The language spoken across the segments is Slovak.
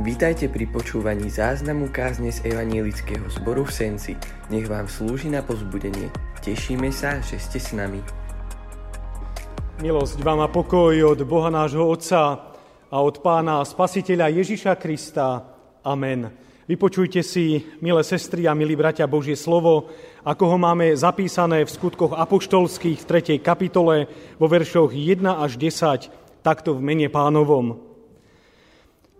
Vítajte pri počúvaní záznamu kázne z Evanielického zboru v Senci. Nech vám slúži na pozbudenie. Tešíme sa, že ste s nami. Milosť vám a pokoj od Boha nášho Otca a od Pána Spasiteľa Ježiša Krista. Amen. Vypočujte si, milé sestry a milí bratia, Božie slovo, ako ho máme zapísané v skutkoch apoštolských v 3. kapitole vo veršoch 1 až 10, takto v mene pánovom.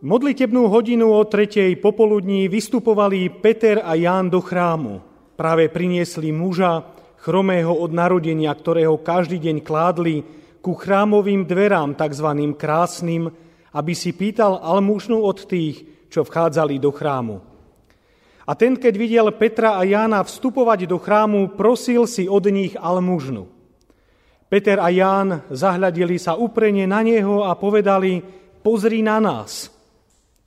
Modlitebnú hodinu o tretej popoludní vystupovali Peter a Ján do chrámu. Práve priniesli muža, chromého od narodenia, ktorého každý deň kládli ku chrámovým dverám, tzv. krásnym, aby si pýtal almužnu od tých, čo vchádzali do chrámu. A ten, keď videl Petra a Jána vstupovať do chrámu, prosil si od nich almužnu. Peter a Ján zahľadili sa uprene na neho a povedali, pozri na nás –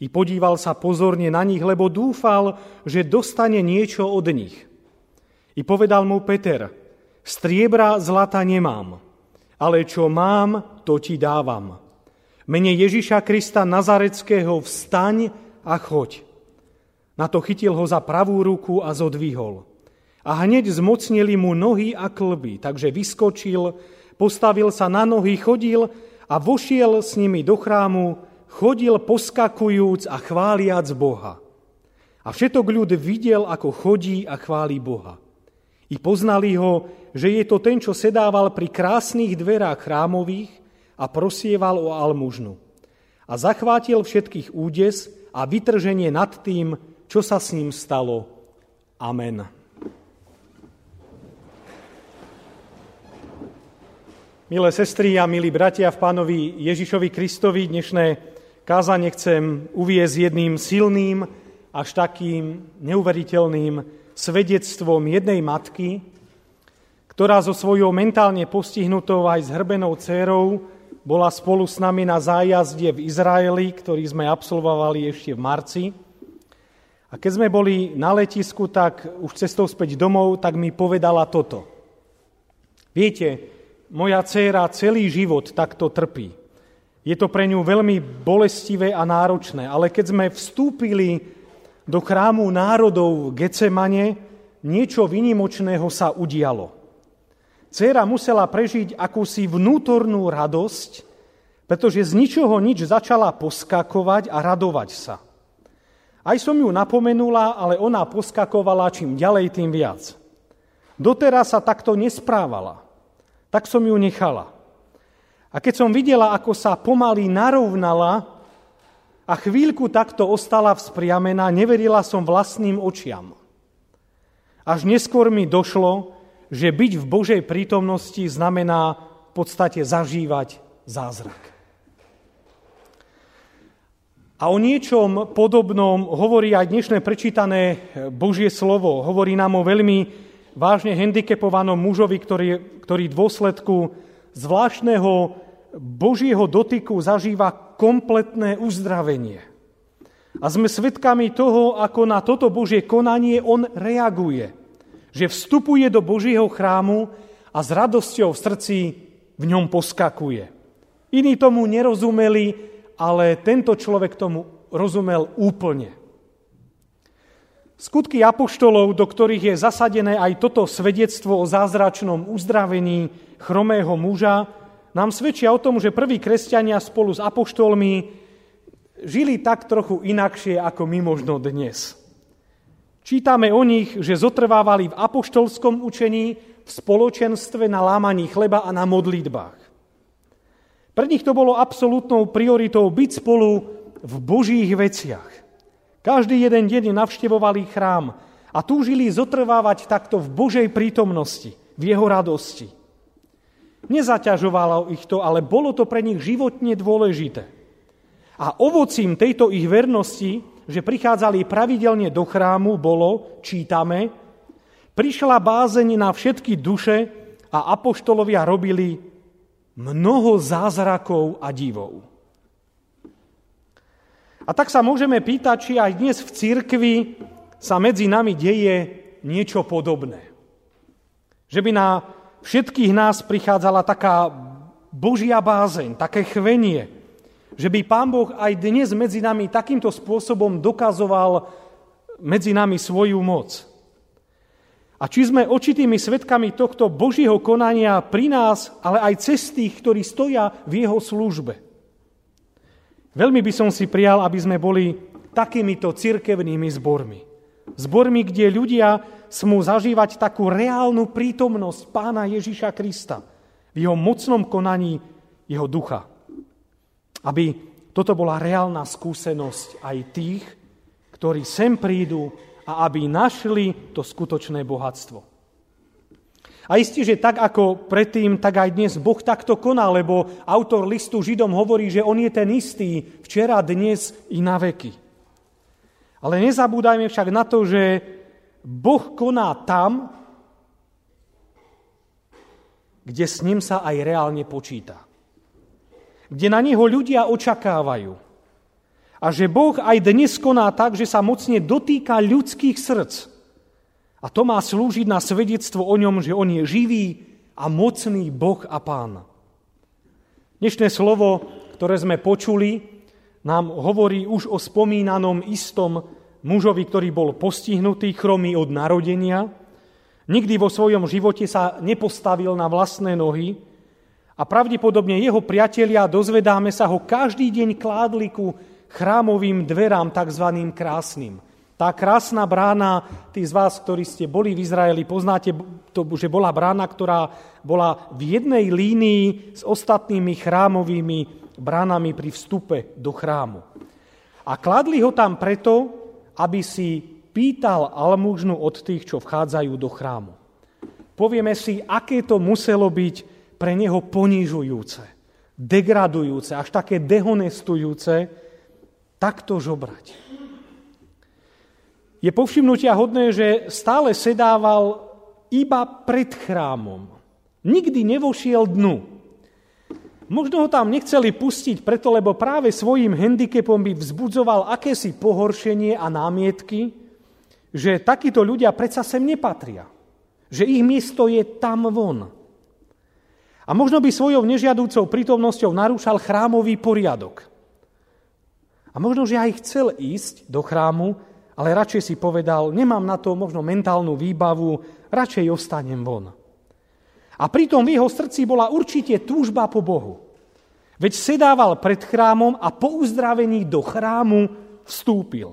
i podíval sa pozorne na nich, lebo dúfal, že dostane niečo od nich. I povedal mu Peter, striebra zlata nemám, ale čo mám, to ti dávam. Mene Ježiša Krista Nazareckého vstaň a choď. Na to chytil ho za pravú ruku a zodvihol. A hneď zmocnili mu nohy a klby, takže vyskočil, postavil sa na nohy, chodil a vošiel s nimi do chrámu, chodil poskakujúc a chváliac Boha. A všetok ľud videl, ako chodí a chváli Boha. I poznali ho, že je to ten, čo sedával pri krásnych dverách chrámových a prosieval o almužnu. A zachvátil všetkých údes a vytrženie nad tým, čo sa s ním stalo. Amen. Milé sestry a milí bratia v pánovi Ježišovi Kristovi, dnešné Kázanie chcem uviezť jedným silným, až takým neuveriteľným svedectvom jednej matky, ktorá so svojou mentálne postihnutou aj zhrbenou dcérou bola spolu s nami na zájazde v Izraeli, ktorý sme absolvovali ešte v marci. A keď sme boli na letisku, tak už cestou späť domov, tak mi povedala toto. Viete, moja dcéra celý život takto trpí. Je to pre ňu veľmi bolestivé a náročné, ale keď sme vstúpili do chrámu národov Gecemane, niečo vynimočného sa udialo. Céra musela prežiť akúsi vnútornú radosť, pretože z ničoho nič začala poskakovať a radovať sa. Aj som ju napomenula, ale ona poskakovala čím ďalej, tým viac. Doteraz sa takto nesprávala. Tak som ju nechala. A keď som videla, ako sa pomaly narovnala a chvíľku takto ostala vzpriamená, neverila som vlastným očiam. Až neskôr mi došlo, že byť v Božej prítomnosti znamená v podstate zažívať zázrak. A o niečom podobnom hovorí aj dnešné prečítané Božie slovo. Hovorí nám o veľmi vážne handicapovanom mužovi, ktorý, ktorý dôsledku zvláštneho Božieho dotyku zažíva kompletné uzdravenie. A sme svedkami toho, ako na toto Božie konanie on reaguje. Že vstupuje do Božieho chrámu a s radosťou v srdci v ňom poskakuje. Iní tomu nerozumeli, ale tento človek tomu rozumel úplne. Skutky apoštolov, do ktorých je zasadené aj toto svedectvo o zázračnom uzdravení chromého muža, nám svedčia o tom, že prví kresťania spolu s apoštolmi žili tak trochu inakšie ako my možno dnes. Čítame o nich, že zotrvávali v apoštolskom učení, v spoločenstve na lámaní chleba a na modlitbách. Pre nich to bolo absolútnou prioritou byť spolu v božích veciach. Každý jeden deň navštevovali chrám a túžili zotrvávať takto v Božej prítomnosti, v jeho radosti. Nezaťažovalo ich to, ale bolo to pre nich životne dôležité. A ovocím tejto ich vernosti, že prichádzali pravidelne do chrámu, bolo, čítame, prišla bázeň na všetky duše a apoštolovia robili mnoho zázrakov a divov. A tak sa môžeme pýtať, či aj dnes v cirkvi sa medzi nami deje niečo podobné. Že by na všetkých nás prichádzala taká Božia bázeň, také chvenie, Že by Pán Boh aj dnes medzi nami takýmto spôsobom dokazoval medzi nami svoju moc. A či sme očitými svetkami tohto Božieho konania pri nás, ale aj cez tých, ktorí stoja v jeho službe. Veľmi by som si prijal, aby sme boli takýmito cirkevnými zbormi. Zbormi, kde ľudia smú zažívať takú reálnu prítomnosť pána Ježiša Krista v jeho mocnom konaní jeho ducha. Aby toto bola reálna skúsenosť aj tých, ktorí sem prídu a aby našli to skutočné bohatstvo. A istí, že tak ako predtým, tak aj dnes Boh takto koná, lebo autor listu Židom hovorí, že on je ten istý včera, dnes i na veky. Ale nezabúdajme však na to, že Boh koná tam, kde s ním sa aj reálne počíta. Kde na neho ľudia očakávajú a že Boh aj dnes koná tak, že sa mocne dotýka ľudských srdc. A to má slúžiť na svedectvo o ňom, že on je živý a mocný Boh a Pán. Dnešné slovo, ktoré sme počuli, nám hovorí už o spomínanom istom mužovi, ktorý bol postihnutý chromý od narodenia, nikdy vo svojom živote sa nepostavil na vlastné nohy a pravdepodobne jeho priatelia, dozvedáme sa ho, každý deň kládli ku chrámovým dverám, tzv. krásnym. Tá krásna brána, tí z vás, ktorí ste boli v Izraeli, poznáte, to, že bola brána, ktorá bola v jednej línii s ostatnými chrámovými bránami pri vstupe do chrámu. A kladli ho tam preto, aby si pýtal almužnu od tých, čo vchádzajú do chrámu. Povieme si, aké to muselo byť pre neho ponižujúce, degradujúce, až také dehonestujúce, takto žobrať. Je povšimnutia hodné, že stále sedával iba pred chrámom. Nikdy nevošiel dnu. Možno ho tam nechceli pustiť preto, lebo práve svojim handicapom by vzbudzoval akési pohoršenie a námietky, že takíto ľudia predsa sem nepatria. Že ich miesto je tam von. A možno by svojou nežiadúcou prítomnosťou narúšal chrámový poriadok. A možno, že aj chcel ísť do chrámu, ale radšej si povedal, nemám na to možno mentálnu výbavu, radšej ostanem von. A pritom v jeho srdci bola určite túžba po Bohu. Veď sedával pred chrámom a po uzdravení do chrámu vstúpil.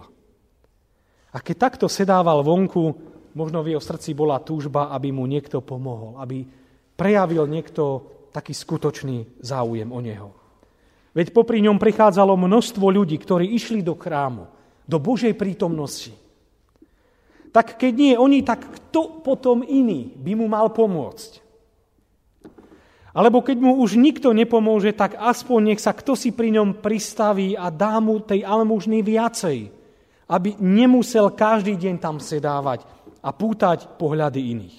A keď takto sedával vonku, možno v jeho srdci bola túžba, aby mu niekto pomohol, aby prejavil niekto taký skutočný záujem o neho. Veď popri ňom prichádzalo množstvo ľudí, ktorí išli do chrámu, do Božej prítomnosti. Tak keď nie oni, tak kto potom iný by mu mal pomôcť? Alebo keď mu už nikto nepomôže, tak aspoň nech sa kto si pri ňom pristaví a dá mu tej almužny viacej, aby nemusel každý deň tam sedávať a pútať pohľady iných.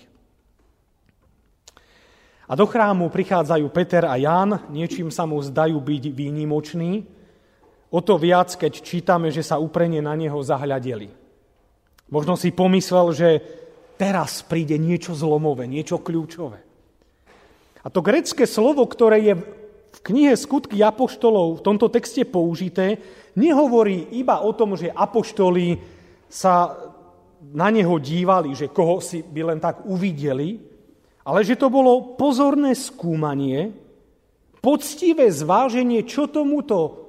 A do chrámu prichádzajú Peter a Ján, niečím sa mu zdajú byť výnimoční, o to viac, keď čítame, že sa uprene na neho zahľadeli. Možno si pomyslel, že teraz príde niečo zlomové, niečo kľúčové. A to grecké slovo, ktoré je v knihe Skutky Apoštolov v tomto texte použité, nehovorí iba o tom, že Apoštoli sa na neho dívali, že koho si by len tak uvideli, ale že to bolo pozorné skúmanie, poctivé zváženie, čo tomuto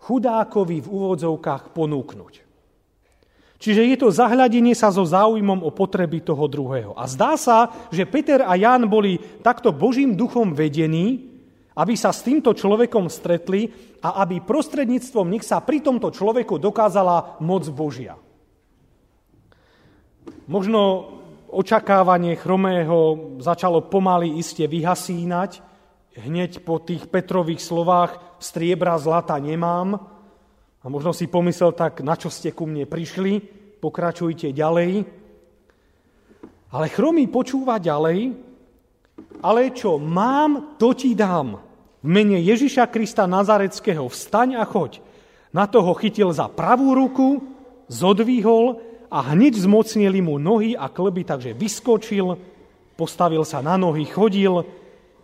chudákovi v úvodzovkách ponúknuť. Čiže je to zahľadenie sa so záujmom o potreby toho druhého. A zdá sa, že Peter a Jan boli takto Božím duchom vedení, aby sa s týmto človekom stretli a aby prostredníctvom nich sa pri tomto človeku dokázala moc Božia. Možno očakávanie chromého začalo pomaly iste vyhasínať. Hneď po tých Petrových slovách striebra, zlata nemám. A možno si pomyslel tak, na čo ste ku mne prišli, pokračujte ďalej. Ale chromý počúva ďalej, ale čo mám, to ti dám. V mene Ježiša Krista Nazareckého vstaň a choď. Na toho chytil za pravú ruku, zodvihol a hneď zmocnili mu nohy a klby, takže vyskočil, postavil sa na nohy, chodil,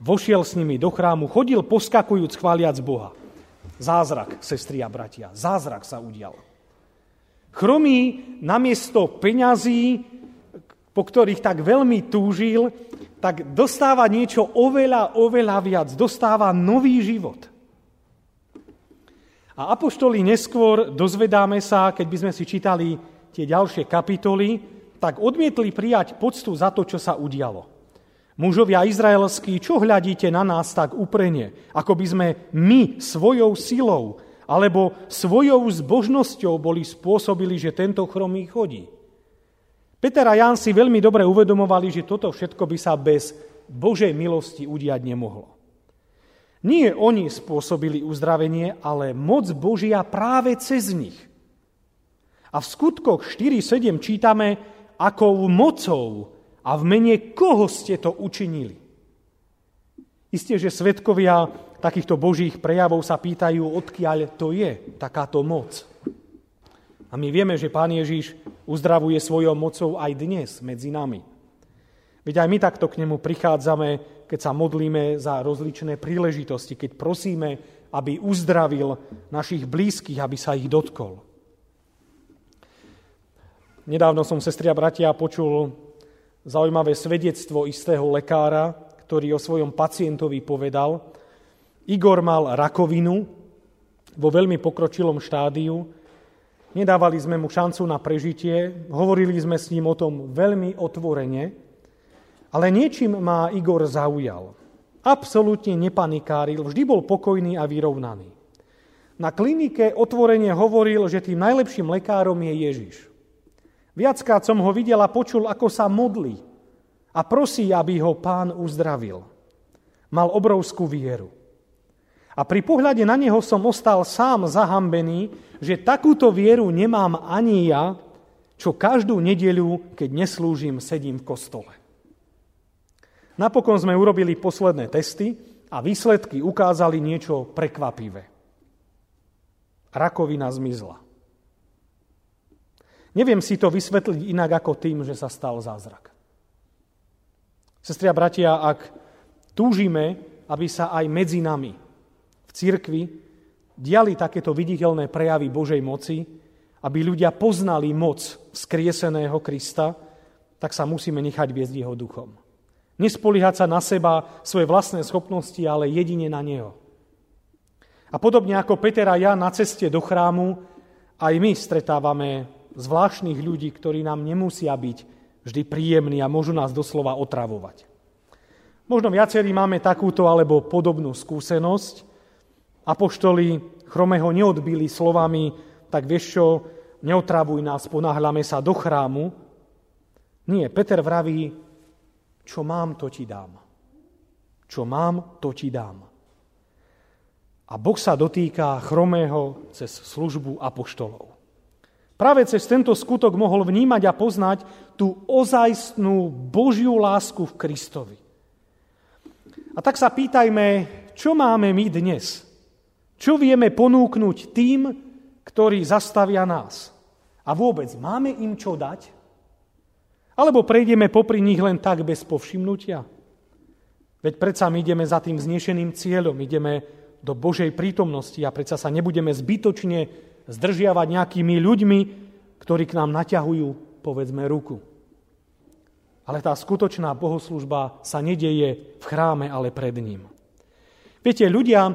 vošiel s nimi do chrámu, chodil poskakujúc chváliac Boha. Zázrak, sestri a bratia, zázrak sa udial. Chromý namiesto peňazí, po ktorých tak veľmi túžil, tak dostáva niečo oveľa, oveľa viac. Dostáva nový život. A apoštoli neskôr dozvedáme sa, keď by sme si čítali tie ďalšie kapitoly, tak odmietli prijať poctu za to, čo sa udialo. Mužovia izraelskí, čo hľadíte na nás tak uprene, ako by sme my svojou silou alebo svojou zbožnosťou boli spôsobili, že tento chromý chodí. Peter a Ján si veľmi dobre uvedomovali, že toto všetko by sa bez Božej milosti udiať nemohlo. Nie oni spôsobili uzdravenie, ale moc Božia práve cez nich. A v skutkoch 4.7 čítame, akou mocou a v mene koho ste to učinili? Isté, že svetkovia takýchto božích prejavov sa pýtajú, odkiaľ to je takáto moc. A my vieme, že Pán Ježiš uzdravuje svojou mocou aj dnes medzi nami. Veď aj my takto k nemu prichádzame, keď sa modlíme za rozličné príležitosti, keď prosíme, aby uzdravil našich blízkych, aby sa ich dotkol. Nedávno som, sestri a bratia, počul zaujímavé svedectvo istého lekára, ktorý o svojom pacientovi povedal. Igor mal rakovinu vo veľmi pokročilom štádiu. Nedávali sme mu šancu na prežitie, hovorili sme s ním o tom veľmi otvorene, ale niečím ma Igor zaujal. Absolútne nepanikáril, vždy bol pokojný a vyrovnaný. Na klinike otvorene hovoril, že tým najlepším lekárom je Ježiš. Viackrát som ho videl a počul, ako sa modlí a prosí, aby ho pán uzdravil. Mal obrovskú vieru. A pri pohľade na neho som ostal sám zahambený, že takúto vieru nemám ani ja, čo každú nedeľu, keď neslúžim, sedím v kostole. Napokon sme urobili posledné testy a výsledky ukázali niečo prekvapivé. Rakovina zmizla. Neviem si to vysvetliť inak ako tým, že sa stal zázrak. Sestri a bratia, ak túžime, aby sa aj medzi nami v cirkvi diali takéto viditeľné prejavy Božej moci, aby ľudia poznali moc skrieseného Krista, tak sa musíme nechať viesť jeho duchom. Nespoliehať sa na seba, svoje vlastné schopnosti, ale jedine na Neho. A podobne ako Peter a ja na ceste do chrámu, aj my stretávame zvláštnych ľudí, ktorí nám nemusia byť vždy príjemní a môžu nás doslova otravovať. Možno viacerí máme takúto alebo podobnú skúsenosť. Apoštoli Chromého neodbili slovami, tak vieš čo, neotravuj nás, ponáhľame sa do chrámu. Nie, Peter vraví, čo mám, to ti dám. Čo mám, to ti dám. A Boh sa dotýka Chromého cez službu apoštolov. Práve cez tento skutok mohol vnímať a poznať tú ozajstnú Božiu lásku v Kristovi. A tak sa pýtajme, čo máme my dnes? Čo vieme ponúknuť tým, ktorí zastavia nás? A vôbec, máme im čo dať? Alebo prejdeme popri nich len tak bez povšimnutia? Veď predsa my ideme za tým znešeným cieľom, ideme do Božej prítomnosti a predsa sa nebudeme zbytočne zdržiavať nejakými ľuďmi, ktorí k nám naťahujú, povedzme, ruku. Ale tá skutočná bohoslužba sa nedeje v chráme, ale pred ním. Viete, ľudia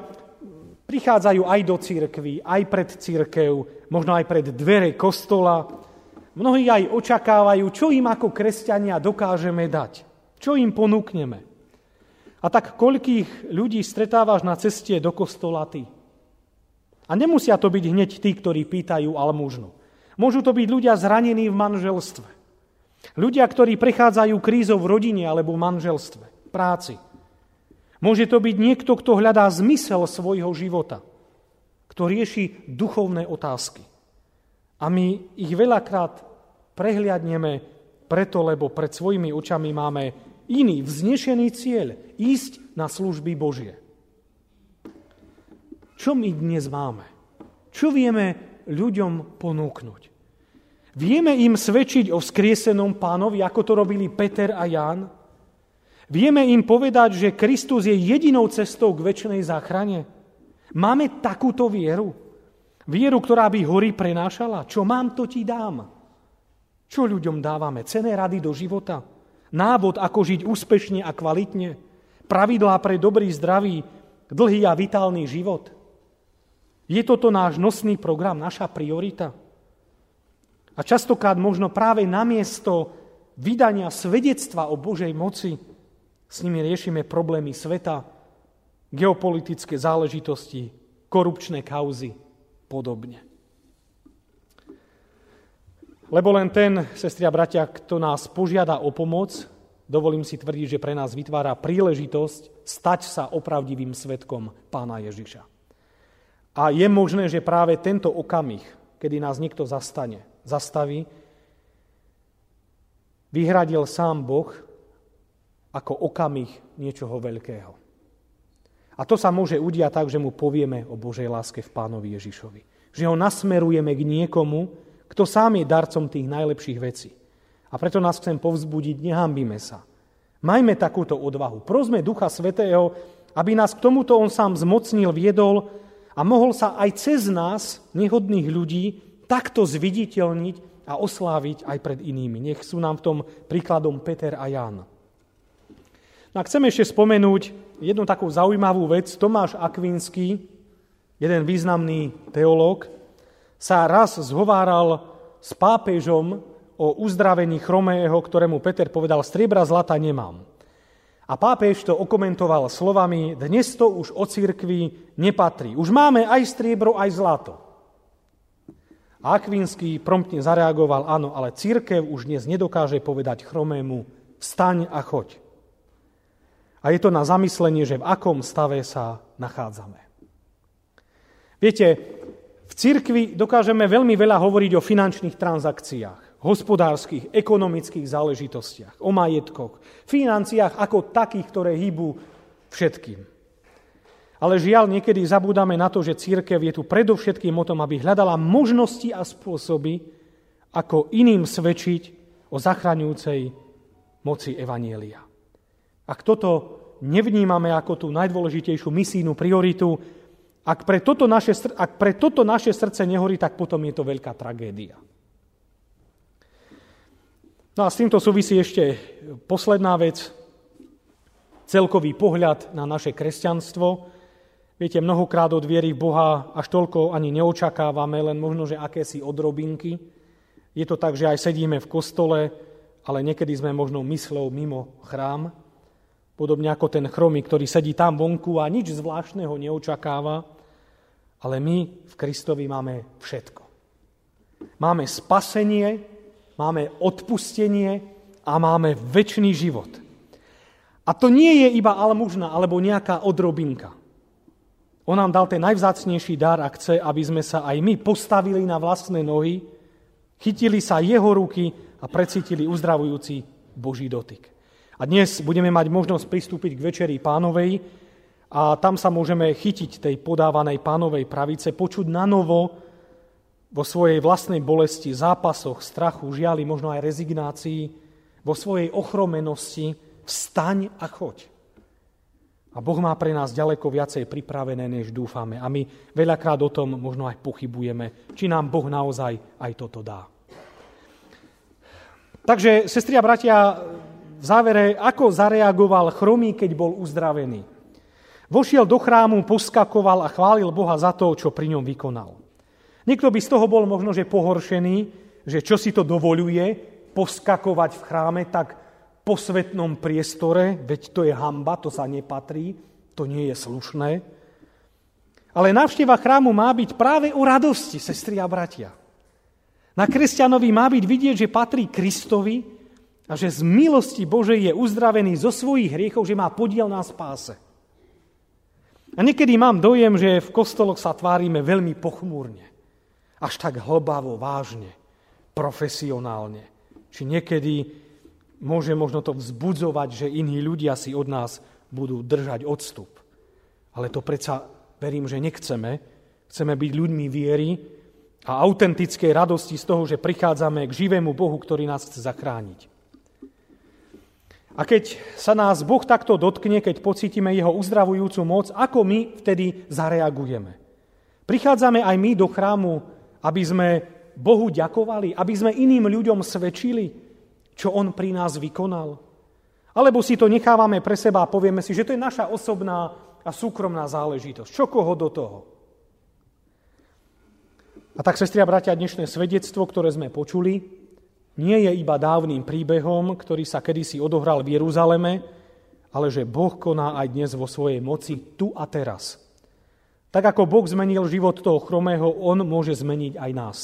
prichádzajú aj do církvy, aj pred církev, možno aj pred dvere kostola. Mnohí aj očakávajú, čo im ako kresťania dokážeme dať. Čo im ponúkneme. A tak koľkých ľudí stretávaš na ceste do kostola ty? A nemusia to byť hneď tí, ktorí pýtajú almužnu. Môžu to byť ľudia zranení v manželstve. Ľudia, ktorí prechádzajú krízou v rodine alebo v manželstve, práci. Môže to byť niekto, kto hľadá zmysel svojho života, kto rieši duchovné otázky. A my ich veľakrát prehliadneme preto, lebo pred svojimi očami máme iný, vznešený cieľ, ísť na služby Božie. Čo my dnes máme? Čo vieme ľuďom ponúknuť? Vieme im svedčiť o vzkriesenom pánovi, ako to robili Peter a Ján? Vieme im povedať, že Kristus je jedinou cestou k väčšnej záchrane? Máme takúto vieru? Vieru, ktorá by hory prenášala? Čo mám, to ti dám. Čo ľuďom dávame? Cené rady do života? Návod, ako žiť úspešne a kvalitne? Pravidlá pre dobrý, zdravý, dlhý a vitálny život? Je toto náš nosný program, naša priorita? A častokrát možno práve namiesto vydania svedectva o Božej moci s nimi riešime problémy sveta, geopolitické záležitosti, korupčné kauzy, podobne. Lebo len ten, sestri a bratia, kto nás požiada o pomoc, dovolím si tvrdiť, že pre nás vytvára príležitosť stať sa opravdivým svetkom pána Ježiša. A je možné, že práve tento okamih, kedy nás niekto zastane, zastaví, vyhradil sám Boh ako okamih niečoho veľkého. A to sa môže udiať tak, že mu povieme o Božej láske v pánovi Ježišovi. Že ho nasmerujeme k niekomu, kto sám je darcom tých najlepších vecí. A preto nás chcem povzbudiť, nehambíme sa. Majme takúto odvahu. Prosme Ducha Svetého, aby nás k tomuto on sám zmocnil, viedol a mohol sa aj cez nás, nehodných ľudí, takto zviditeľniť a osláviť aj pred inými. Nech sú nám v tom príkladom Peter a Jan. No a chcem ešte spomenúť jednu takú zaujímavú vec. Tomáš Akvinský, jeden významný teológ, sa raz zhováral s pápežom o uzdravení chromého, ktorému Peter povedal, striebra zlata nemám. A pápež to okomentoval slovami, dnes to už o cirkvi nepatrí. Už máme aj striebro, aj zlato. A Akvinský promptne zareagoval, áno, ale církev už dnes nedokáže povedať chromému, staň a choď. A je to na zamyslenie, že v akom stave sa nachádzame. Viete, v cirkvi dokážeme veľmi veľa hovoriť o finančných transakciách, hospodárskych, ekonomických záležitostiach, o majetkoch, financiách ako takých, ktoré hýbu všetkým. Ale žiaľ, niekedy zabúdame na to, že církev je tu predovšetkým o tom, aby hľadala možnosti a spôsoby, ako iným svedčiť o zachraňujúcej moci Evanielia. Ak toto nevnímame ako tú najdôležitejšiu misijnú prioritu, ak pre, toto naše, ak pre toto naše srdce nehorí, tak potom je to veľká tragédia. No a s týmto súvisí ešte posledná vec, celkový pohľad na naše kresťanstvo. Viete, mnohokrát od viery v Boha až toľko ani neočakávame, len možno, že akési odrobinky. Je to tak, že aj sedíme v kostole, ale niekedy sme možno myslou mimo chrám. Podobne ako ten chromy, ktorý sedí tam vonku a nič zvláštneho neočakáva, ale my v Kristovi máme všetko. Máme spasenie, máme odpustenie a máme väčší život. A to nie je iba almužna alebo nejaká odrobinka. On nám dal ten najvzácnejší dar a chce, aby sme sa aj my postavili na vlastné nohy, chytili sa jeho ruky a precítili uzdravujúci Boží dotyk. A dnes budeme mať možnosť pristúpiť k večeri pánovej a tam sa môžeme chytiť tej podávanej pánovej pravice, počuť na novo vo svojej vlastnej bolesti, zápasoch, strachu, žiali, možno aj rezignácii, vo svojej ochromenosti, vstaň a choď. A Boh má pre nás ďaleko viacej pripravené, než dúfame. A my veľakrát o tom možno aj pochybujeme, či nám Boh naozaj aj toto dá. Takže, sestri a bratia, v závere, ako zareagoval chromý, keď bol uzdravený. Vošiel do chrámu, poskakoval a chválil Boha za to, čo pri ňom vykonal. Niekto by z toho bol možno, že pohoršený, že čo si to dovoluje, poskakovať v chráme tak po svetnom priestore, veď to je hamba, to sa nepatrí, to nie je slušné. Ale návšteva chrámu má byť práve o radosti, sestri a bratia. Na kresťanovi má byť vidieť, že patrí Kristovi, a že z milosti Božej je uzdravený zo svojich hriechov, že má podiel na spáse. A niekedy mám dojem, že v kostoloch sa tvárime veľmi pochmúrne. Až tak hlbavo, vážne, profesionálne. Či niekedy môže možno to vzbudzovať, že iní ľudia si od nás budú držať odstup. Ale to predsa verím, že nechceme. Chceme byť ľuďmi viery a autentickej radosti z toho, že prichádzame k živému Bohu, ktorý nás chce zachrániť. A keď sa nás Boh takto dotkne, keď pocítime jeho uzdravujúcu moc, ako my vtedy zareagujeme? Prichádzame aj my do chrámu, aby sme Bohu ďakovali, aby sme iným ľuďom svedčili, čo On pri nás vykonal? Alebo si to nechávame pre seba a povieme si, že to je naša osobná a súkromná záležitosť. Čo koho do toho? A tak, sestri a bratia, dnešné svedectvo, ktoré sme počuli, nie je iba dávnym príbehom, ktorý sa kedysi odohral v Jeruzaleme, ale že Boh koná aj dnes vo svojej moci tu a teraz. Tak ako Boh zmenil život toho chromého, On môže zmeniť aj nás.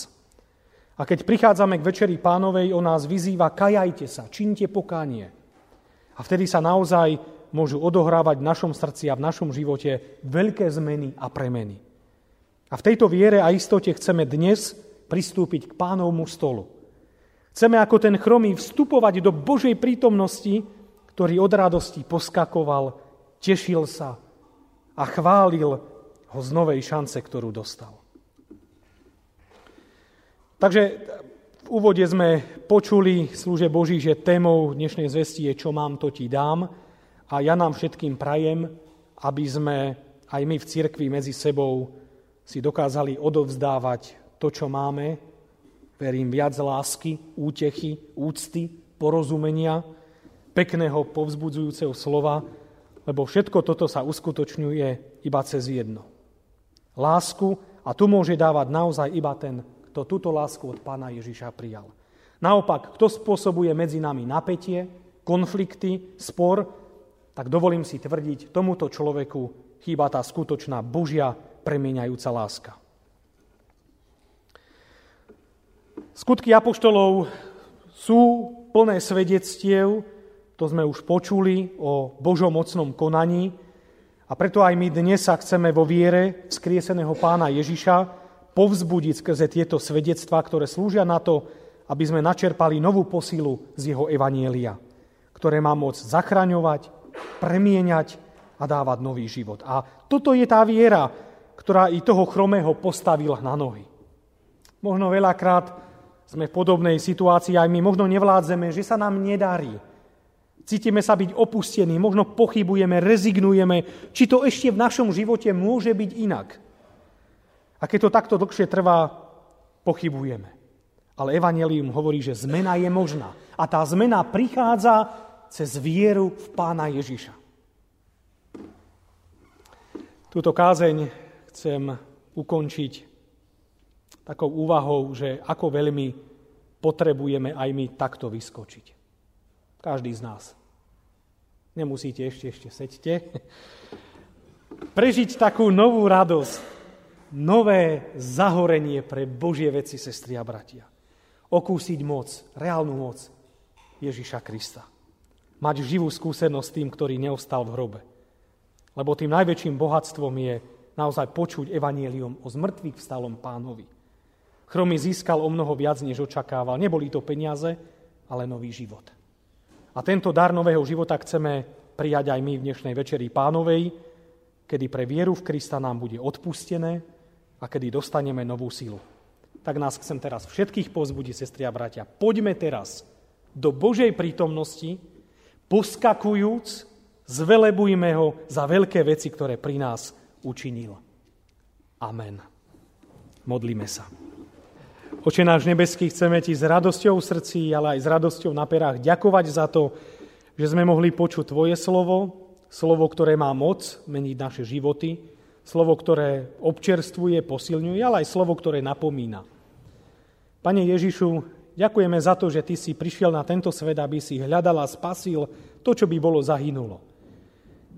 A keď prichádzame k Večeri pánovej, on nás vyzýva, kajajte sa, činte pokánie. A vtedy sa naozaj môžu odohrávať v našom srdci a v našom živote veľké zmeny a premeny. A v tejto viere a istote chceme dnes pristúpiť k pánovmu stolu. Chceme ako ten chromý vstupovať do Božej prítomnosti, ktorý od radosti poskakoval, tešil sa a chválil ho z novej šance, ktorú dostal. Takže v úvode sme počuli slúže Boží, že témou dnešnej zvesti je Čo mám, to ti dám. A ja nám všetkým prajem, aby sme aj my v cirkvi medzi sebou si dokázali odovzdávať to, čo máme. Verím viac lásky, útechy, úcty, porozumenia, pekného, povzbudzujúceho slova, lebo všetko toto sa uskutočňuje iba cez jedno. Lásku a tu môže dávať naozaj iba ten kto túto lásku od pána Ježiša prijal. Naopak, kto spôsobuje medzi nami napätie, konflikty, spor, tak dovolím si tvrdiť, tomuto človeku chýba tá skutočná Božia premieňajúca láska. Skutky apoštolov sú plné svedectiev, to sme už počuli o Božom mocnom konaní, a preto aj my dnes sa chceme vo viere vzkrieseného pána Ježiša povzbudiť skrze tieto svedectvá, ktoré slúžia na to, aby sme načerpali novú posilu z jeho evanielia, ktoré má moc zachraňovať, premieňať a dávať nový život. A toto je tá viera, ktorá i toho chromého postavila na nohy. Možno veľakrát sme v podobnej situácii, aj my možno nevládzeme, že sa nám nedarí. Cítime sa byť opustení, možno pochybujeme, rezignujeme, či to ešte v našom živote môže byť inak. A keď to takto dlhšie trvá, pochybujeme. Ale Evangelium hovorí, že zmena je možná. A tá zmena prichádza cez vieru v Pána Ježiša. Túto kázeň chcem ukončiť takou úvahou, že ako veľmi potrebujeme aj my takto vyskočiť. Každý z nás. Nemusíte ešte, ešte seďte. Prežiť takú novú radosť, nové zahorenie pre Božie veci, sestri a bratia. Okúsiť moc, reálnu moc Ježiša Krista. Mať živú skúsenosť tým, ktorý neostal v hrobe. Lebo tým najväčším bohatstvom je naozaj počuť evanielium o zmrtvých vstalom pánovi. Chromy získal o mnoho viac, než očakával. Neboli to peniaze, ale nový život. A tento dar nového života chceme prijať aj my v dnešnej večeri pánovej, kedy pre vieru v Krista nám bude odpustené, a kedy dostaneme novú silu. Tak nás chcem teraz všetkých pozbudiť, sestri a bratia. Poďme teraz do Božej prítomnosti, poskakujúc, zvelebujme ho za veľké veci, ktoré pri nás učinil. Amen. Modlíme sa. Oče náš nebeský, chceme Ti s radosťou v srdci, ale aj s radosťou na perách ďakovať za to, že sme mohli počuť Tvoje slovo, slovo, ktoré má moc meniť naše životy, slovo, ktoré občerstvuje, posilňuje, ale aj slovo, ktoré napomína. Pane Ježišu, ďakujeme za to, že Ty si prišiel na tento svet, aby si hľadal a spasil to, čo by bolo zahynulo.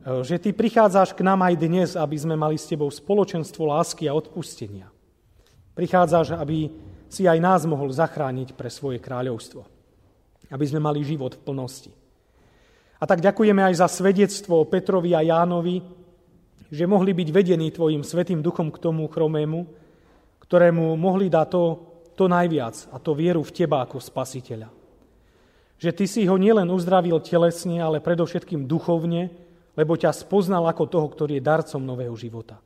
Že Ty prichádzaš k nám aj dnes, aby sme mali s Tebou spoločenstvo lásky a odpustenia. Prichádzaš, aby si aj nás mohol zachrániť pre svoje kráľovstvo. Aby sme mali život v plnosti. A tak ďakujeme aj za svedectvo Petrovi a Jánovi, že mohli byť vedení Tvojim Svetým Duchom k tomu chromému, ktorému mohli dať to, to najviac, a to vieru v Teba ako Spasiteľa. Že Ty si ho nielen uzdravil telesne, ale predovšetkým duchovne, lebo ťa spoznal ako toho, ktorý je darcom nového života.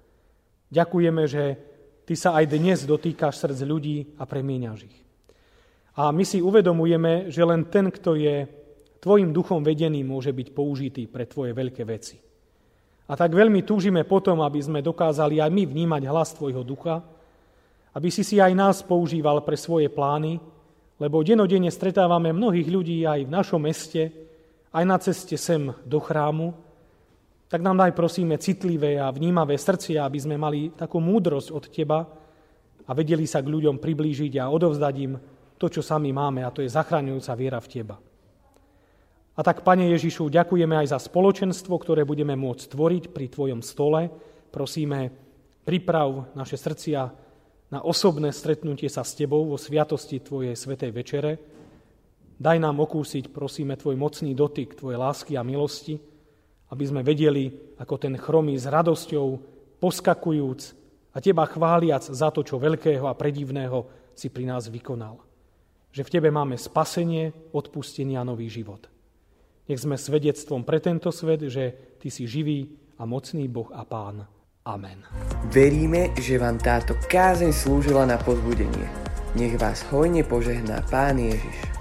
Ďakujeme, že Ty sa aj dnes dotýkaš srdc ľudí a premieňaš ich. A my si uvedomujeme, že len ten, kto je tvojim duchom vedený môže byť použitý pre tvoje veľké veci. A tak veľmi túžime potom, aby sme dokázali aj my vnímať hlas tvojho ducha, aby si si aj nás používal pre svoje plány, lebo denodenne stretávame mnohých ľudí aj v našom meste, aj na ceste sem do chrámu, tak nám daj prosíme citlivé a vnímavé srdcia, aby sme mali takú múdrosť od Teba a vedeli sa k ľuďom priblížiť a odovzdať im to, čo sami máme, a to je zachraňujúca viera v Teba. A tak, Pane Ježišu, ďakujeme aj za spoločenstvo, ktoré budeme môcť tvoriť pri Tvojom stole. Prosíme, priprav naše srdcia na osobné stretnutie sa s Tebou vo sviatosti Tvojej Svetej Večere. Daj nám okúsiť, prosíme, Tvoj mocný dotyk, Tvoje lásky a milosti, aby sme vedeli, ako ten chromý s radosťou, poskakujúc a teba chváliac za to, čo veľkého a predivného si pri nás vykonal. Že v tebe máme spasenie, odpustenie a nový život. Nech sme svedectvom pre tento svet, že ty si živý a mocný Boh a Pán. Amen. Veríme, že vám táto kázeň slúžila na pozbudenie. Nech vás hojne požehná Pán Ježiš.